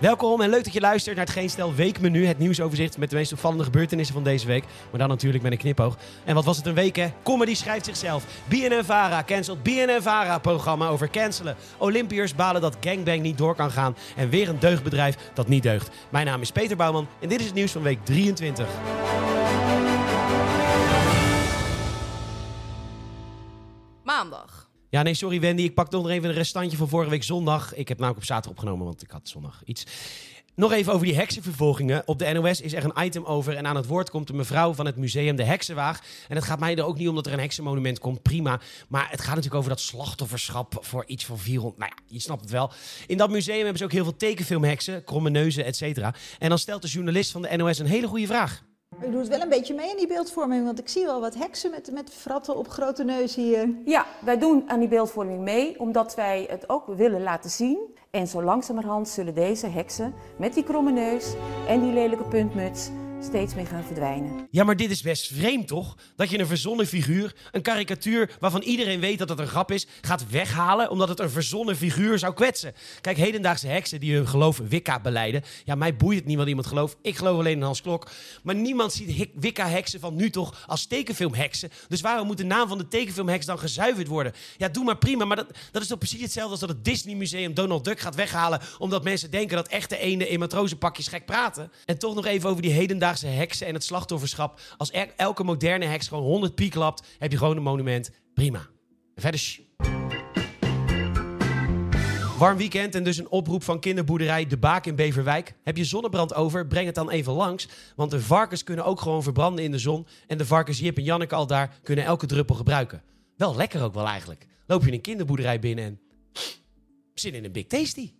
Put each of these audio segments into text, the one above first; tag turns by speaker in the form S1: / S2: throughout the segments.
S1: Welkom en leuk dat je luistert naar het Geen Stel Weekmenu. Het nieuwsoverzicht met de meest opvallende gebeurtenissen van deze week. Maar dan natuurlijk met een knipoog. En wat was het een week hè? Comedy schrijft zichzelf. BNN-Vara cancelt BNN-Vara-programma over cancelen. Olympiërs balen dat gangbang niet door kan gaan. En weer een deugdbedrijf dat niet deugt. Mijn naam is Peter Bouwman en dit is het nieuws van week 23.
S2: Maandag.
S1: Ja, nee, sorry Wendy. Ik pak nog even een restantje van vorige week zondag. Ik heb namelijk op zaterdag opgenomen, want ik had zondag iets. Nog even over die heksenvervolgingen. Op de NOS is er een item over en aan het woord komt de mevrouw van het museum De Heksenwaag. En het gaat mij er ook niet om dat er een heksenmonument komt, prima. Maar het gaat natuurlijk over dat slachtofferschap voor iets van 400... Nou ja, je snapt het wel. In dat museum hebben ze ook heel veel tekenfilmheksen, kromme neuzen, et cetera. En dan stelt de journalist van de NOS een hele goede vraag.
S3: Ik doe het wel een beetje mee in die beeldvorming, want ik zie wel wat heksen met, met fratten op grote neus hier.
S4: Ja, wij doen aan die beeldvorming mee, omdat wij het ook willen laten zien. En zo langzamerhand zullen deze heksen met die kromme neus en die lelijke puntmuts steeds meer gaan verdwijnen.
S1: Ja, maar dit is best vreemd toch? Dat je een verzonnen figuur, een karikatuur waarvan iedereen weet dat het een grap is, gaat weghalen omdat het een verzonnen figuur zou kwetsen. Kijk, hedendaagse heksen die hun geloof Wicca beleiden. Ja, mij boeit het niet wat iemand gelooft. Ik geloof alleen in Hans Klok. Maar niemand ziet Wicca-heksen van nu toch als tekenfilmheksen. Dus waarom moet de naam van de tekenfilmheks dan gezuiverd worden? Ja, doe maar prima. Maar dat, dat is toch precies hetzelfde als dat het Disney Museum Donald Duck gaat weghalen omdat mensen denken dat echte eenden in matrozenpakjes gek praten. En toch nog even over die hedendaagse heksen en het slachtofferschap. Als er- elke moderne heks gewoon 100 piek klapt, heb je gewoon een monument. Prima. Verder. Warm weekend en dus een oproep van kinderboerderij De Baak in Beverwijk. Heb je zonnebrand over? Breng het dan even langs. Want de varkens kunnen ook gewoon verbranden in de zon. En de varkens Jip en Janneke al daar kunnen elke druppel gebruiken. Wel lekker ook wel eigenlijk. Loop je een kinderboerderij binnen en... Zin in een Big Tasty.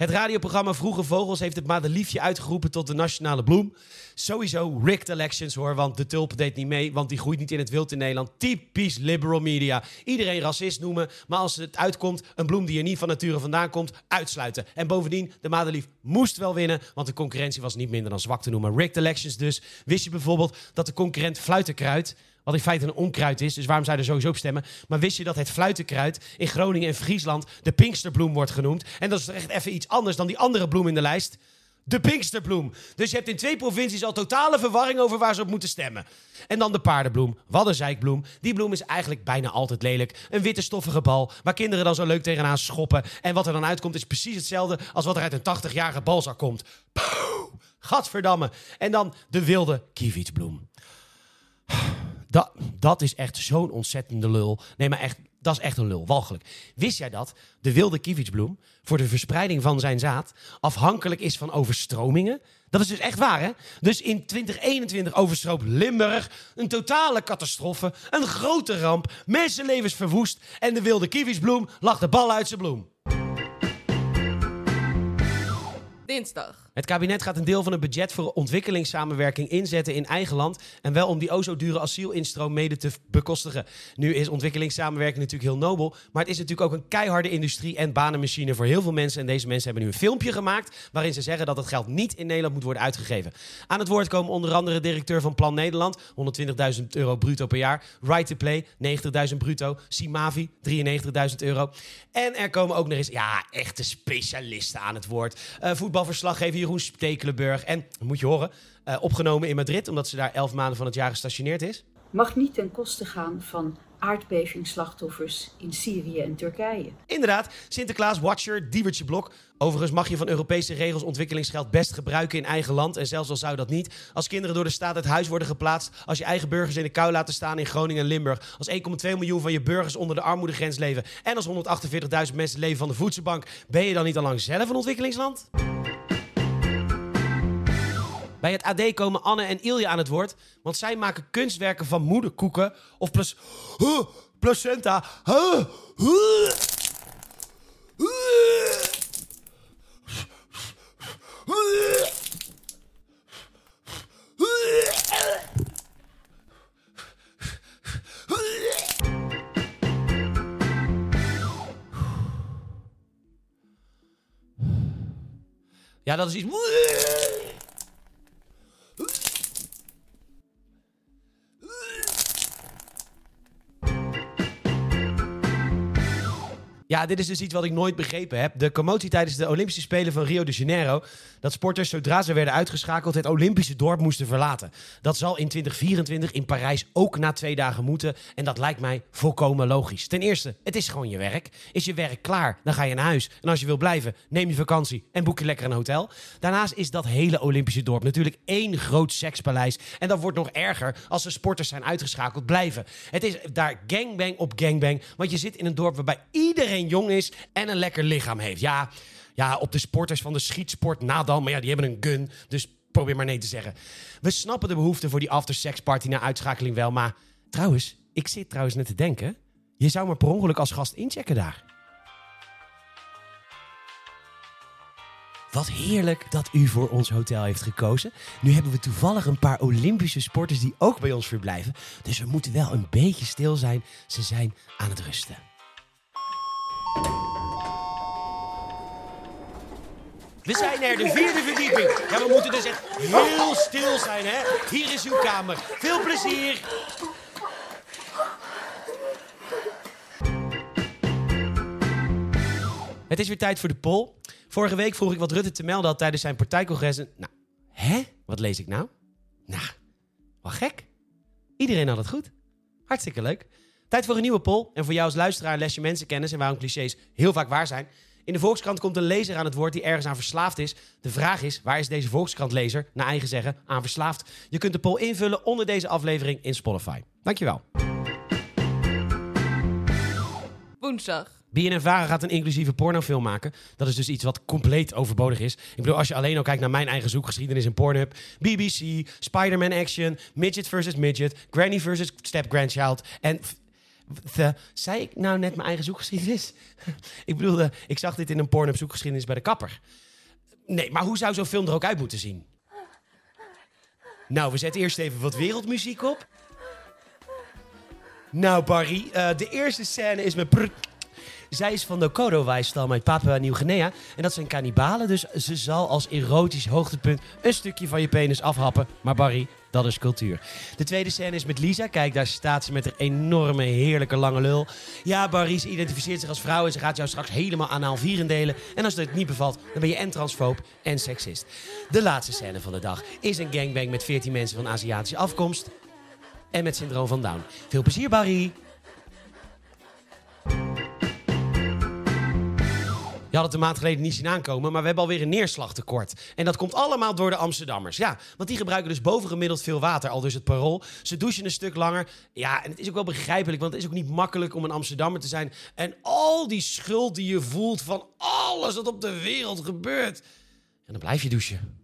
S1: Het radioprogramma Vroege Vogels heeft het madeliefje uitgeroepen tot de nationale bloem. Sowieso rigged elections hoor, want de tulp deed niet mee, want die groeit niet in het wild in Nederland. Typisch liberal media. Iedereen racist noemen, maar als het uitkomt, een bloem die er niet van nature vandaan komt, uitsluiten. En bovendien, de madelief moest wel winnen, want de concurrentie was niet minder dan zwak te noemen. Rigged elections dus. Wist je bijvoorbeeld dat de concurrent fluitenkruid wat in feite een onkruid is, dus waarom zou je er sowieso op stemmen? Maar wist je dat het fluitenkruid in Groningen en Friesland de Pinksterbloem wordt genoemd? En dat is echt even iets anders dan die andere bloem in de lijst? De Pinksterbloem. Dus je hebt in twee provincies al totale verwarring over waar ze op moeten stemmen. En dan de paardenbloem, waddenzeikbloem. Die bloem is eigenlijk bijna altijd lelijk. Een witte stoffige bal waar kinderen dan zo leuk tegenaan schoppen. En wat er dan uitkomt is precies hetzelfde als wat er uit een 80-jarige balzak komt. Gadverdamme. En dan de wilde kievietsbloem. Dat, dat is echt zo'n ontzettende lul. Nee, maar echt, dat is echt een lul. Walgelijk. Wist jij dat de wilde kievietsbloem voor de verspreiding van zijn zaad afhankelijk is van overstromingen? Dat is dus echt waar, hè? Dus in 2021 overstroomt Limburg een totale catastrofe, een grote ramp, mensenlevens verwoest en de wilde kievietsbloem lag de bal uit zijn bloem.
S2: Dinsdag.
S1: Het kabinet gaat een deel van het budget voor ontwikkelingssamenwerking inzetten in eigen land. En wel om die o zo dure asielinstroom mede te bekostigen. Nu is ontwikkelingssamenwerking natuurlijk heel nobel. Maar het is natuurlijk ook een keiharde industrie en banenmachine voor heel veel mensen. En deze mensen hebben nu een filmpje gemaakt. waarin ze zeggen dat het geld niet in Nederland moet worden uitgegeven. Aan het woord komen onder andere directeur van Plan Nederland. 120.000 euro bruto per jaar. Right to Play 90.000 bruto. Simavi 93.000 euro. En er komen ook nog eens ja, echte specialisten aan het woord. Eh, voetbalverslaggever En, moet je horen, eh, opgenomen in Madrid... omdat ze daar elf maanden van het jaar gestationeerd is.
S5: mag niet ten koste gaan van aardbevingsslachtoffers in Syrië en Turkije.
S1: Inderdaad, Sinterklaas-watcher, Diewertje Blok. Overigens mag je van Europese regels ontwikkelingsgeld best gebruiken in eigen land. En zelfs al zou dat niet. Als kinderen door de staat uit huis worden geplaatst. Als je eigen burgers in de kou laten staan in Groningen en Limburg. Als 1,2 miljoen van je burgers onder de armoedegrens leven. En als 148.000 mensen leven van de voedselbank. Ben je dan niet al lang zelf een ontwikkelingsland? Bij het AD komen Anne en Ilja aan het woord, want zij maken kunstwerken van moederkoeken of plus, placenta. Ja, dat is iets. Dit is dus iets wat ik nooit begrepen heb. De commotie tijdens de Olympische Spelen van Rio de Janeiro. Dat sporters, zodra ze werden uitgeschakeld, het Olympische dorp moesten verlaten. Dat zal in 2024 in Parijs ook na twee dagen moeten. En dat lijkt mij volkomen logisch. Ten eerste, het is gewoon je werk. Is je werk klaar, dan ga je naar huis. En als je wil blijven, neem je vakantie en boek je lekker een hotel. Daarnaast is dat hele Olympische dorp natuurlijk één groot sekspaleis. En dat wordt nog erger als de sporters zijn uitgeschakeld blijven. Het is daar gangbang op gangbang. Want je zit in een dorp waarbij iedereen jong is en een lekker lichaam heeft. Ja, ja, op de sporters van de schietsport na dan. Maar ja, die hebben een gun. Dus probeer maar nee te zeggen. We snappen de behoefte voor die after-sex party na uitschakeling wel. Maar trouwens, ik zit trouwens net te denken. Je zou maar per ongeluk als gast inchecken daar. Wat heerlijk dat u voor ons hotel heeft gekozen. Nu hebben we toevallig een paar Olympische sporters die ook bij ons verblijven. Dus we moeten wel een beetje stil zijn. Ze zijn aan het rusten. We zijn er, de vierde verdieping. Ja, we moeten dus echt heel stil zijn, hè? Hier is uw kamer. Veel plezier. Het is weer tijd voor de poll. Vorige week vroeg ik wat Rutte te melden had tijdens zijn partijcongres. En, nou, hè? Wat lees ik nou? Nou, wat gek. Iedereen had het goed. Hartstikke leuk. Tijd voor een nieuwe poll. En voor jou als luisteraar les je mensenkennis en waarom clichés heel vaak waar zijn. In de Volkskrant komt een lezer aan het woord die ergens aan verslaafd is. De vraag is, waar is deze Volkskrant-lezer, naar eigen zeggen, aan verslaafd? Je kunt de poll invullen onder deze aflevering in Spotify. Dankjewel.
S2: Woensdag.
S1: BNNVARA gaat een inclusieve pornofilm maken. Dat is dus iets wat compleet overbodig is. Ik bedoel, als je alleen al kijkt naar mijn eigen zoekgeschiedenis in Pornhub... BBC, Spider-Man Action, Midget vs. Midget... Granny vs. Step-Grandchild en... The, zei ik nou net mijn eigen zoekgeschiedenis? ik bedoelde, ik zag dit in een Pornhub zoekgeschiedenis bij de kapper. Nee, maar hoe zou zo'n film er ook uit moeten zien? Nou, we zetten eerst even wat wereldmuziek op. Nou, Barry, eh, de eerste scène is met... prr- zij is van de Kodo-wijstal uit Papua Nieuw-Guinea. En dat zijn kannibalen, dus ze zal als erotisch hoogtepunt een stukje van je penis afhappen. Maar Barry, dat is cultuur. De tweede scène is met Lisa. Kijk, daar staat ze met een enorme, heerlijke lange lul. Ja, ze identificeert zich als vrouw en ze gaat jou straks helemaal anaal vierendelen. En als het niet bevalt, dan ben je en transfoob en seksist. De laatste scène van de dag is een gangbang met 14 mensen van Aziatische afkomst. En met syndroom van Down. Veel plezier, Barry! Je had het een maand geleden niet zien aankomen, maar we hebben alweer een neerslagtekort. En dat komt allemaal door de Amsterdammers. Ja, want die gebruiken dus bovengemiddeld veel water, al dus het parool. Ze douchen een stuk langer. Ja, en het is ook wel begrijpelijk, want het is ook niet makkelijk om een Amsterdammer te zijn. En al die schuld die je voelt van alles wat op de wereld gebeurt. En dan blijf je douchen.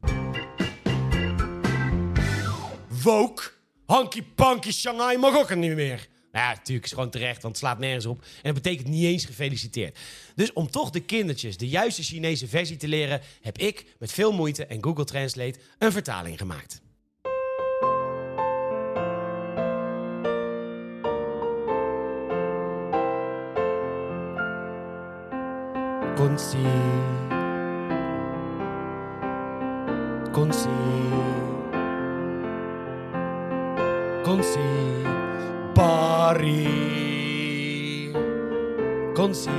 S1: Woke, hanky panky Shanghai mag ook niet meer. Nou ja, natuurlijk is gewoon terecht, want het slaat nergens op. En dat betekent niet eens gefeliciteerd. Dus om toch de kindertjes de juiste Chinese versie te leren, heb ik met veel moeite en Google Translate een vertaling gemaakt. Bari. Konsi.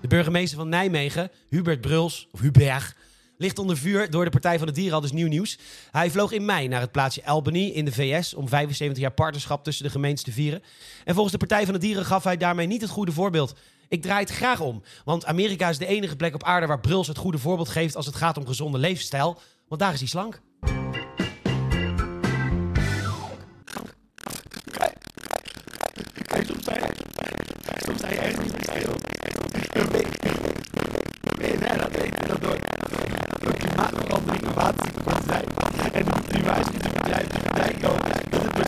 S1: De burgemeester van Nijmegen, Hubert Bruls, of Hubert, ligt onder vuur door de Partij van de Dieren, al dus nieuw nieuws. Hij vloog in mei naar het plaatsje Albany in de VS om 75 jaar partnerschap tussen de gemeentes te vieren. En volgens de Partij van de Dieren gaf hij daarmee niet het goede voorbeeld. Ik draai het graag om, want Amerika is de enige plek op aarde waar Bruls het goede voorbeeld geeft als het gaat om gezonde levensstijl, want daar is hij slank.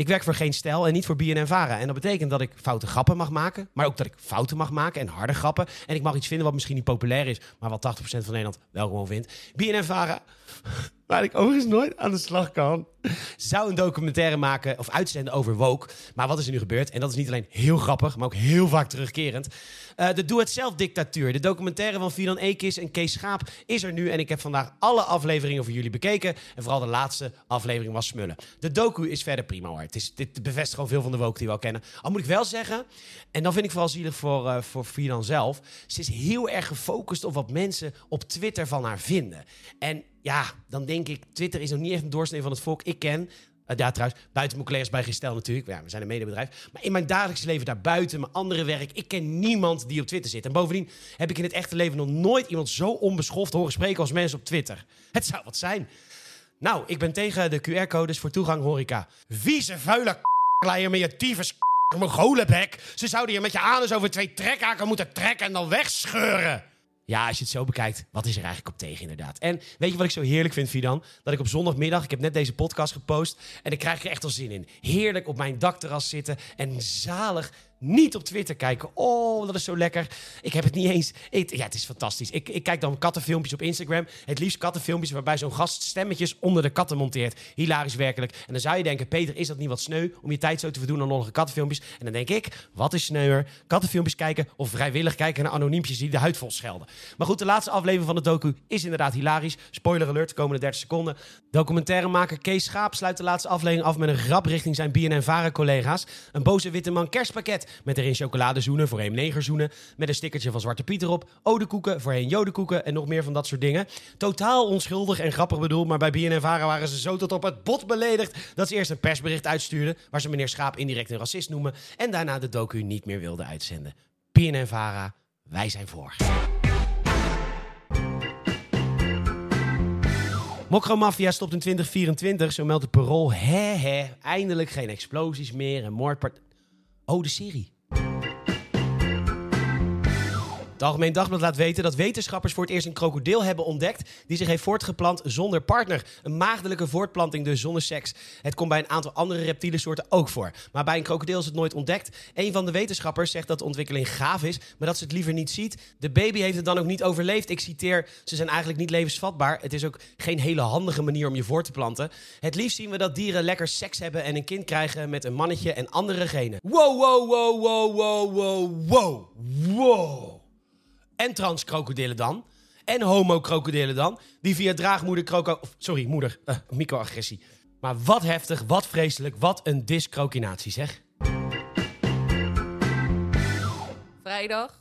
S1: Ik werk voor Geen Stijl en niet voor BNN-Vara. En dat betekent dat ik foute grappen mag maken, maar ook dat ik fouten mag maken en harde grappen. En ik mag iets vinden wat misschien niet populair is, maar wat 80% van Nederland wel gewoon vindt. BNN-Vara, waar ik overigens nooit aan de slag kan, zou een documentaire maken of uitzenden over woke. Maar wat is er nu gebeurd? En dat is niet alleen heel grappig, maar ook heel vaak terugkerend. Eh, de Doe-het-zelf-dictatuur. De documentaire van Fidan Ekis en Kees Schaap is er nu. En ik heb vandaag alle afleveringen voor jullie bekeken. En vooral de laatste aflevering was smullen. De docu is verder prima hoor. Het dit bevestigt gewoon veel van de woke die we al kennen. Al moet ik wel zeggen, en dan vind ik vooral zielig voor, uh, voor Fidan zelf. Ze is heel erg gefocust op wat mensen op Twitter van haar vinden. En ja, dan denk ik, Twitter is nog niet echt een doorsnee van het volk. Ik ken uh, ja, trouwens, buiten mijn collega's bij Gestel natuurlijk. Ja, we zijn een medebedrijf. Maar in mijn dagelijks leven daarbuiten, mijn andere werk... ik ken niemand die op Twitter zit. En bovendien heb ik in het echte leven nog nooit iemand zo onbeschoft horen spreken als mensen op Twitter. Het zou wat zijn. Nou, ik ben tegen de QR-codes voor toegang horeca. Vieze, vuile k***leier met je tyfus mogolenbek. Ze zouden je met je anus over twee trekhaken moeten trekken en dan wegscheuren. Ja, als je het zo bekijkt, wat is er eigenlijk op tegen inderdaad? En weet je wat ik zo heerlijk vind, Fidan? Dat ik op zondagmiddag, ik heb net deze podcast gepost... en ik krijg er echt al zin in. Heerlijk op mijn dakterras zitten en zalig niet op Twitter kijken. Oh, dat is zo lekker. Ik heb het niet eens. Ja, het is fantastisch. Ik, kijk dan kattenfilmpjes op Instagram. Het liefst kattenfilmpjes waarbij zo'n gast stemmetjes onder de katten monteert. Hilarisch werkelijk. En dan zou je denken, Peter, is dat niet wat sneu om je tijd zo te verdoen aan lollige kattenfilmpjes? En dan denk ik, wat is sneuer? Kattenfilmpjes kijken of vrijwillig kijken naar anoniempjes die de huid vol schelden. Maar goed, de laatste aflevering van de docu is inderdaad hilarisch. Spoiler alert, de komende 30 seconden. Documentairemaker Kees Schaap sluit de laatste aflevering af met een grap richting zijn BNN-Varen-collega's. Een boze witte man kerstpakket met erin chocoladezoenen, voorheen negerzoenen. Met een stickertje van Zwarte Piet erop. Odekoeken, voorheen jodenkoeken en nog meer van dat soort dingen. Totaal onschuldig en grappig bedoeld, maar bij BNN Vara waren ze zo tot op het bot beledigd... dat ze eerst een persbericht uitstuurden waar ze meneer Schaap indirect een racist noemen... en daarna de docu niet meer wilden uitzenden. BNN Vara, wij zijn voor. Mokromafia stopt in 2024, zo meldt het parool. Hè, hè, eindelijk geen explosies meer en moordpartijen. Oh, de serie. Het Algemeen Dagblad laat weten dat wetenschappers voor het eerst een krokodil hebben ontdekt die zich heeft voortgeplant zonder partner. Een maagdelijke voortplanting dus zonder seks. Het komt bij een aantal andere reptielensoorten ook voor. Maar bij een krokodil is het nooit ontdekt. Een van de wetenschappers zegt dat de ontwikkeling gaaf is, maar dat ze het liever niet ziet. De baby heeft het dan ook niet overleefd. Ik citeer, ze zijn eigenlijk niet levensvatbaar. Het is ook geen hele handige manier om je voor te planten. Het liefst zien we dat dieren lekker seks hebben en een kind krijgen met een mannetje en andere genen. Wow, wow, wow, wow, wow, wow, wow, wow. En transkrokodillen dan. En homo-krokodillen dan. Die via draagmoeder kroko... Sorry, moeder. Uh, microagressie. Maar wat heftig, wat vreselijk, wat een discrokinatie zeg.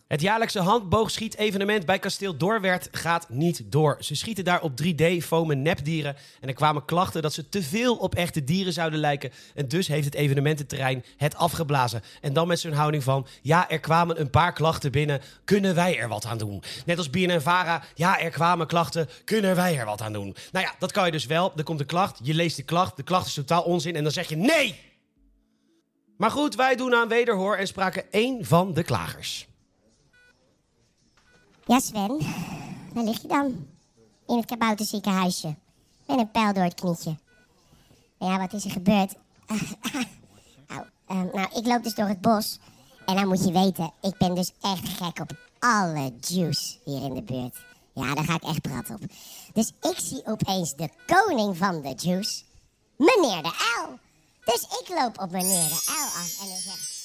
S1: Het jaarlijkse handboogschiet-evenement bij Kasteel Doorwerth gaat niet door. Ze schieten daar op 3D-fomen nepdieren. En er kwamen klachten dat ze te veel op echte dieren zouden lijken. En dus heeft het evenemententerrein het afgeblazen. En dan met zo'n houding van... ja, er kwamen een paar klachten binnen. Kunnen wij er wat aan doen? Net als BNN-Vara. Ja, er kwamen klachten. Kunnen wij er wat aan doen? Nou ja, dat kan je dus wel. Er komt een klacht. Je leest de klacht. De klacht is totaal onzin. En dan zeg je nee! Maar goed, wij doen aan wederhoor en spraken één van de klagers.
S6: Ja, Sven, waar lig je dan? In het kabouterziekenhuisje. Met een pijl door het knietje. Ja, wat is er gebeurd? nou, uh, nou, ik loop dus door het bos. En dan moet je weten, ik ben dus echt gek op alle juice hier in de buurt. Ja, daar ga ik echt prat op. Dus ik zie opeens de koning van de juice, meneer de L. Dus ik loop op meneer de L af en dan zeg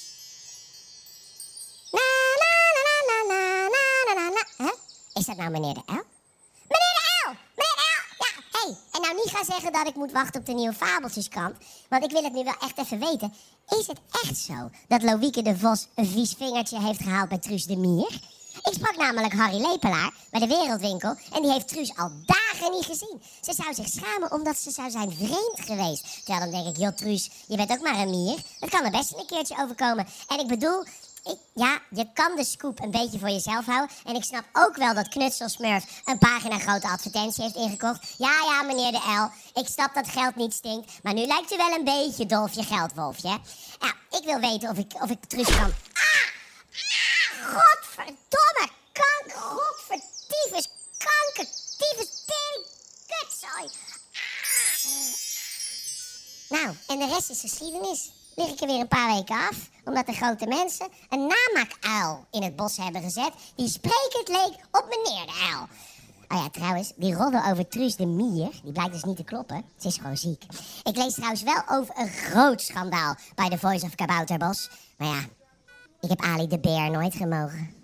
S6: Is dat nou meneer de L? Meneer de L! Meneer de L! Ja, hé. Hey. En nou niet gaan zeggen dat ik moet wachten op de nieuwe Fabeltjeskrant. Want ik wil het nu wel echt even weten. Is het echt zo dat Loïke de Vos een vies vingertje heeft gehaald bij Truus de Mier? Ik sprak namelijk Harry Lepelaar bij de Wereldwinkel en die heeft Truus al dagen niet gezien. Ze zou zich schamen omdat ze zou zijn vreemd geweest. Terwijl dan denk ik, joh Truus, je bent ook maar een mier. Dat kan er best een keertje overkomen. En ik bedoel, ja, je kan de scoop een beetje voor jezelf houden. En ik snap ook wel dat Knutselsmurf een pagina grote advertentie heeft ingekocht. Ja, ja, meneer de L. Ik snap dat geld niet stinkt. Maar nu lijkt u wel een beetje dolfje geldwolfje. Ja, ik wil weten of ik, of ik Truus kan... Ah! Godverdomme! Kanker, godverdiefes, kanker, tyfus, tering, kutzooi. Nou, en de rest is geschiedenis. Lig ik er weer een paar weken af, omdat de grote mensen een namaakuil in het bos hebben gezet die sprekend leek op meneer de uil. Oh ja, trouwens, die roddel over Truus de Mier, die blijkt dus niet te kloppen. Ze is gewoon ziek. Ik lees trouwens wel over een groot schandaal bij The Voice of Kabouterbos. Maar ja, ik heb Ali de Beer nooit gemogen.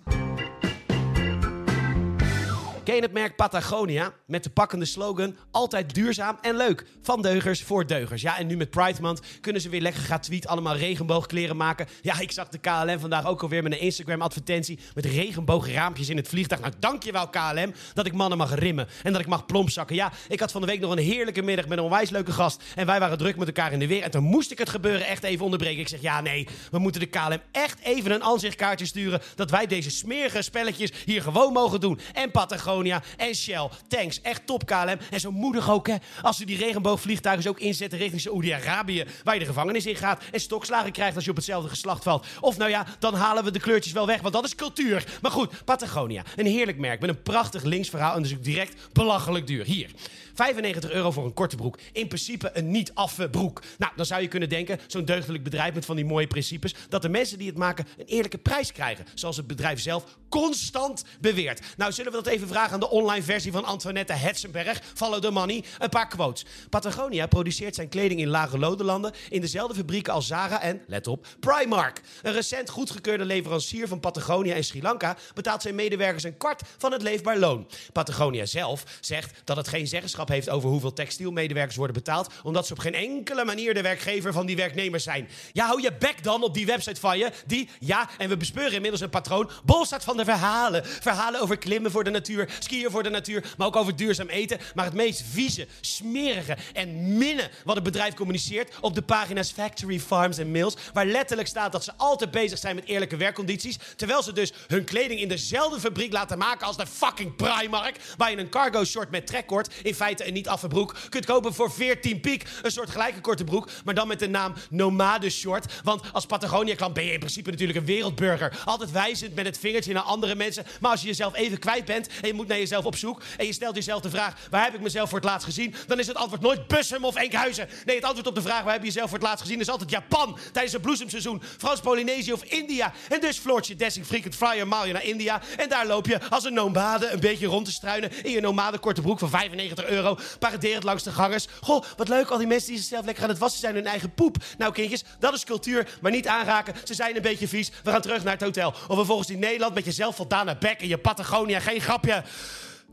S1: Ken je het merk Patagonia? Met de pakkende slogan: altijd duurzaam en leuk. Van deugers voor deugers. Ja, en nu met Pride Month kunnen ze weer lekker gaan tweet allemaal regenboogkleren maken. Ja, ik zag de KLM vandaag ook alweer met een Instagram-advertentie met regenboograampjes in het vliegtuig. Nou, dankjewel KLM dat ik mannen mag rimmen en dat ik mag plompzakken. Ja, ik had van de week nog een heerlijke middag met een onwijs leuke gast en wij waren druk met elkaar in de weer. En toen moest ik het gebeuren echt even onderbreken. Ik zeg, ja, nee, we moeten de KLM echt even een aanzichtkaartje sturen dat wij deze smerige spelletjes hier gewoon mogen doen. En Patagonia en Shell. Thanks, echt top KLM. En zo moedig ook, hè. Als ze die regenboogvliegtuigen ook inzetten richting Saoedi-Arabië... waar je de gevangenis in gaat en stokslagen krijgt als je op hetzelfde geslacht valt. Of nou ja, dan halen we de kleurtjes wel weg, want dat is cultuur. Maar goed, Patagonia, een heerlijk merk met een prachtig linksverhaal... en dus ook direct belachelijk duur. Hier, 95 euro voor een korte broek. In principe een niet-affe broek. Nou, dan zou je kunnen denken, zo'n deugdelijk bedrijf met van die mooie principes... dat de mensen die het maken een eerlijke prijs krijgen. Zoals het bedrijf zelf constant beweert. Nou, zullen we dat even vragen aan de online versie van Antoinette Hetzenberg. Follow the money. Een paar quotes. Patagonia produceert zijn kleding in lage lodenlanden... in dezelfde fabrieken als Zara en, let op, Primark. Een recent goedgekeurde leverancier van Patagonia in Sri Lanka... betaalt zijn medewerkers een kwart van het leefbaar loon. Patagonia zelf zegt dat het geen zeggenschap heeft over hoeveel textielmedewerkers worden betaald, omdat ze op geen enkele manier de werkgever van die werknemers zijn. Ja, hou je bek dan op die website van je, die, ja, en we bespeuren inmiddels een patroon, bol staat van de verhalen. Verhalen over klimmen voor de natuur, skiën voor de natuur, maar ook over duurzaam eten. Maar het meest vieze, smerige en minnen wat het bedrijf communiceert op de pagina's Factory, Farms en Mills, waar letterlijk staat dat ze altijd bezig zijn met eerlijke werkcondities, terwijl ze dus hun kleding in dezelfde fabriek laten maken als de fucking Primark, waar je een cargo short met trekcord in feite een niet affe broek kunt kopen voor 14 piek. Een soort gelijke korte broek, maar dan met de naam Nomade Short. Want als Patagonia-klant ben je in principe natuurlijk een wereldburger. Altijd wijzend met het vingertje naar andere mensen. Maar als je jezelf even kwijt bent en naar jezelf op zoek... en je stelt jezelf de vraag, waar heb ik mezelf voor het laatst gezien? Dan is het antwoord nooit Bussum of Enkhuizen. Nee, het antwoord op de vraag, waar heb je jezelf voor het laatst gezien... is altijd Japan tijdens het bloesemseizoen. Frans-Polynesië of India. En dus Floortje Dessing Frequent Flyer maal je naar India. En daar loop je als een nomade een beetje rond te struinen... in je nomade korte broek van 95 euro paraderend langs de gangers. Goh, wat leuk, al die mensen die zichzelf lekker aan het wassen zijn hun eigen poep. Nou, kindjes, dat is cultuur, maar niet aanraken. Ze zijn een beetje vies. We gaan terug naar het hotel. Of vervolgens in Nederland met jezelf voldane bek in je Patagonia. Geen grapje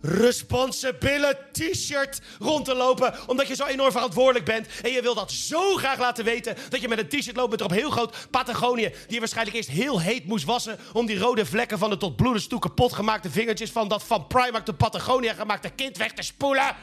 S1: responsibility t-shirt rond te lopen. Omdat je zo enorm verantwoordelijk bent. En je wil dat zo graag laten weten. Dat je met een t-shirt loopt met erop heel groot Patagonië. Die je waarschijnlijk eerst heel heet moest wassen. Om die rode vlekken van de tot bloedens toe kapot gemaakte vingertjes. Van dat van Primark de Patagonia gemaakte kind weg te spoelen.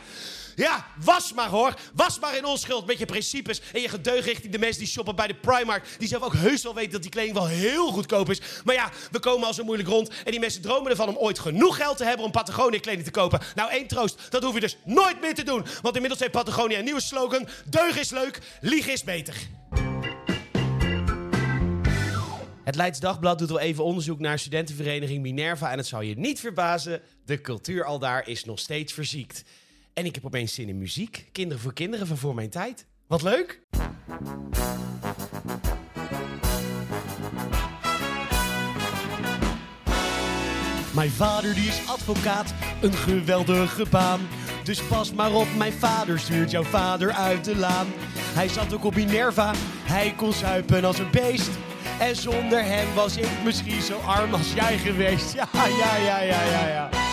S1: Ja, was maar hoor. Was maar in onschuld met je principes en je gedeug richting de mensen die shoppen bij de Primark. Die zelf ook heus wel weten dat die kleding wel heel goedkoop is. Maar ja, we komen al zo moeilijk rond. En die mensen dromen ervan om ooit genoeg geld te hebben om Patagonia kleding te kopen. Nou, één troost. Dat hoef je dus nooit meer te doen. Want inmiddels heeft Patagonia een nieuwe slogan. Deug is leuk, liegen is beter. Het Leids Dagblad doet wel even onderzoek naar studentenvereniging Minerva. En het zou je niet verbazen, de cultuur al daar is nog steeds verziekt. En ik heb opeens zin in muziek. Kinderen voor kinderen van voor mijn tijd. Wat leuk! Mijn vader die is advocaat, een geweldige baan. Dus pas maar op, mijn vader stuurt jouw vader uit de laan. Hij zat ook op Minerva, hij kon zuipen als een beest. En zonder hem was ik misschien zo arm als jij geweest. Ja, ja, ja, ja, ja, ja.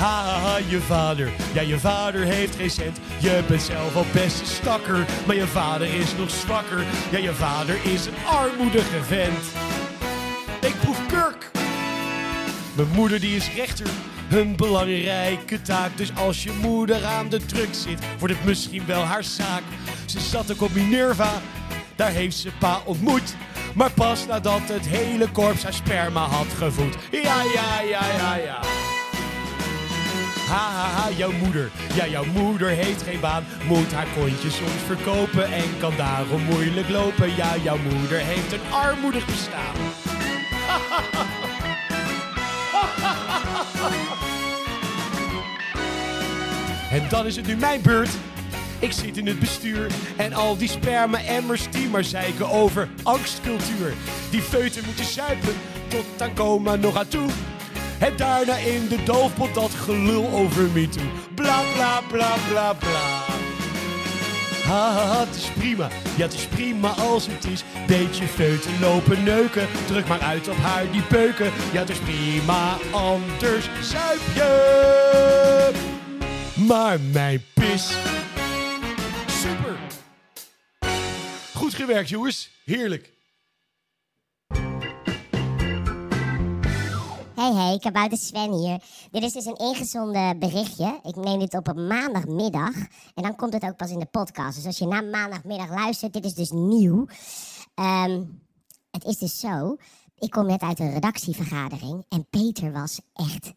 S1: Ha, je vader. Ja, je vader heeft geen. Je bent zelf al best stakker. Maar je vader is nog zwakker. Ja, je vader is een armoedige vent. Ik proef kurk. Mijn moeder die is rechter. Een belangrijke taak. Dus als je moeder aan de druk zit, wordt het misschien wel haar zaak. Ze zat ook op Minerva. Daar heeft ze pa ontmoet. Maar pas nadat het hele korps haar sperma had gevoed. Ja, ja, ja, ja, ja. Ha, ha, ha, jouw moeder. Ja, jouw moeder heeft geen baan. Moet haar kontjes soms verkopen en kan daarom moeilijk lopen. Ja, jouw moeder heeft een armoedig bestaan. En dan is het nu mijn beurt. Ik zit in het bestuur en al die sperma-emmers die maar zeiken over angstcultuur. Die feuten moeten zuipen tot aan coma nog aan toe. En daarna in de doofpot dat gelul over me toe. Bla bla bla bla bla. Ha, het is prima. Ja, het is prima als het is. Beetje feuten lopen neuken. Druk maar uit op haar die peuken. Ja, het is prima, anders zuip je. Maar mijn pis. Super. Goed gewerkt, jongens. Heerlijk.
S6: Hey hey, kabouter Sven hier. Dit is dus een ingezonden berichtje. Ik neem dit op op maandagmiddag. En dan komt het ook pas in de podcast. Dus als je na maandagmiddag luistert, dit is dus nieuw. Ehm, het is dus zo. Ik kom net uit een redactievergadering. En Peter was echt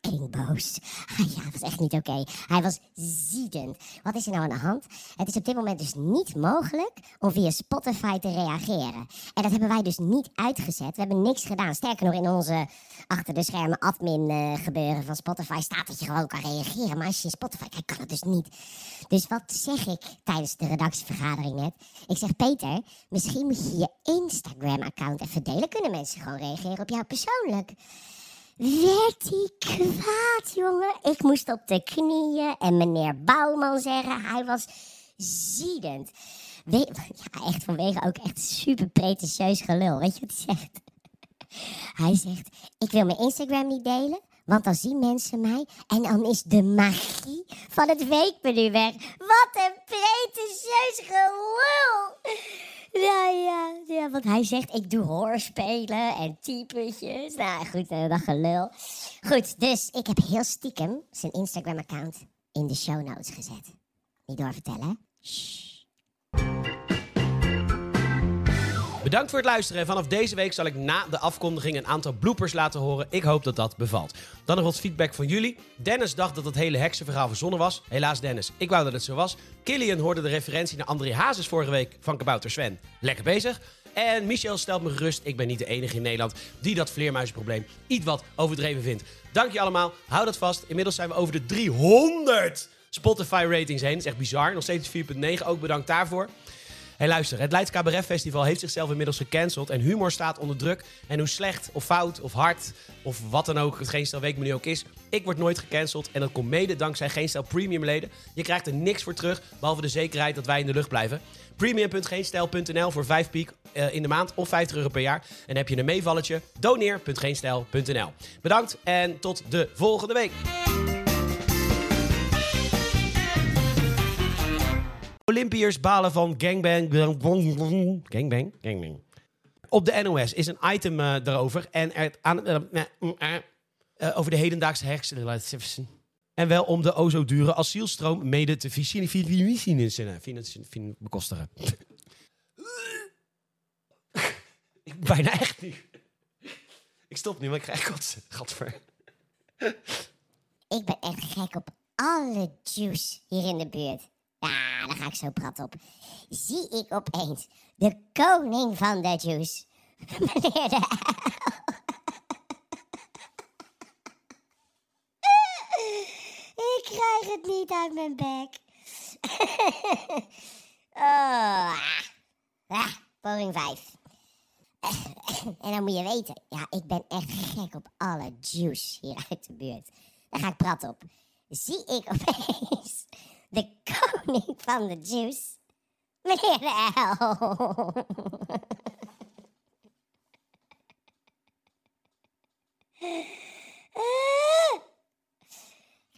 S6: fucking boos. Ja, dat was echt niet oké. Hij was ziedend. Wat is er nou aan de hand? Het is op dit moment dus niet mogelijk om via Spotify te reageren. En dat hebben wij dus niet uitgezet. We hebben niks gedaan. Sterker nog, in onze achter de schermen admin eh, gebeuren van Spotify staat dat je gewoon kan reageren. Maar als je in Spotify kijkt, kan het dus niet. Dus wat zeg ik tijdens de redactievergadering net? Ik zeg, Peter, misschien moet je je Instagram-account even delen. Kunnen mensen gewoon reageren op jou persoonlijk? Werd hij kwaad, jongen. Ik moest op de knieën en meneer Bouwman zeggen, hij was ziedend. We- ja, echt vanwege ook echt super pretentieus gelul. Weet je wat hij zegt? Hij zegt, ik wil mijn Instagram niet delen, want dan zien mensen mij en dan is de magie van het weekmenu weg. Wat een pretentieus gelul! Ja, ja, ja, want hij zegt, ik doe hoorspelen en typetjes. Nou goed, eh, dat gelul. Goed, dus ik heb heel stiekem zijn Instagram-account in de show notes gezet. Niet doorvertellen, hè? Shh.
S1: Bedankt voor het luisteren. En vanaf deze week zal ik na de afkondiging een aantal bloopers laten horen. Ik hoop dat dat bevalt. Dan nog wat feedback van jullie. Dennis dacht dat het hele heksenverhaal verzonnen was. Helaas Dennis, ik wou dat het zo was. Killian hoorde de referentie naar André Hazes vorige week van Kabouter Sven. Lekker bezig. En Michel stelt me gerust, ik ben niet de enige in Nederland die dat vleermuizenprobleem iets wat overdreven vindt. Dank je allemaal, hou dat vast. Inmiddels zijn we over de 300 Spotify ratings heen. Dat is echt bizar. Nog steeds 4.9, ook bedankt daarvoor. Hey, luister, het Leids Cabaret Festival heeft zichzelf inmiddels gecanceld. En humor staat onder druk. En hoe slecht of fout of hard of wat dan ook het Geen Weekmenu ook is. Ik word nooit gecanceld. En dat komt mede dankzij Geen Stel Premium leden. Je krijgt er niks voor terug, behalve de zekerheid dat wij in de lucht blijven. Premium.geenstijl.nl voor 5 piek eh, in de maand of 50 euro per jaar. En heb je een meevalletje, doneer.geenstijl.nl. Bedankt en tot de volgende week. Olympiërs balen van gangbang. Gangbang? Gangbang. Op de NOS is een item eh, daarover. En aan, eh, eh, eh, over de hedendaagse hersenrelaties. En wel om de o dure asielstroom mede te financieren. bekostigen. bijna echt niet. Ik stop nu, maar ik krijg kotsen. Gadver.
S6: Ik ben echt gek op alle juice hier in de buurt. Ja, daar ga ik zo prat op. Zie ik opeens de koning van de juice. Meneer de Ik krijg het niet uit mijn bek. oh. Ah, poging 5. En dan moet je weten, ja, ik ben echt gek op alle juice hier uit de buurt. Daar ga ik prat op. Zie ik opeens de koning van de juice, meneer L.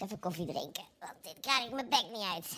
S6: Even koffie drinken, want dit krijg ik mijn bek niet uit.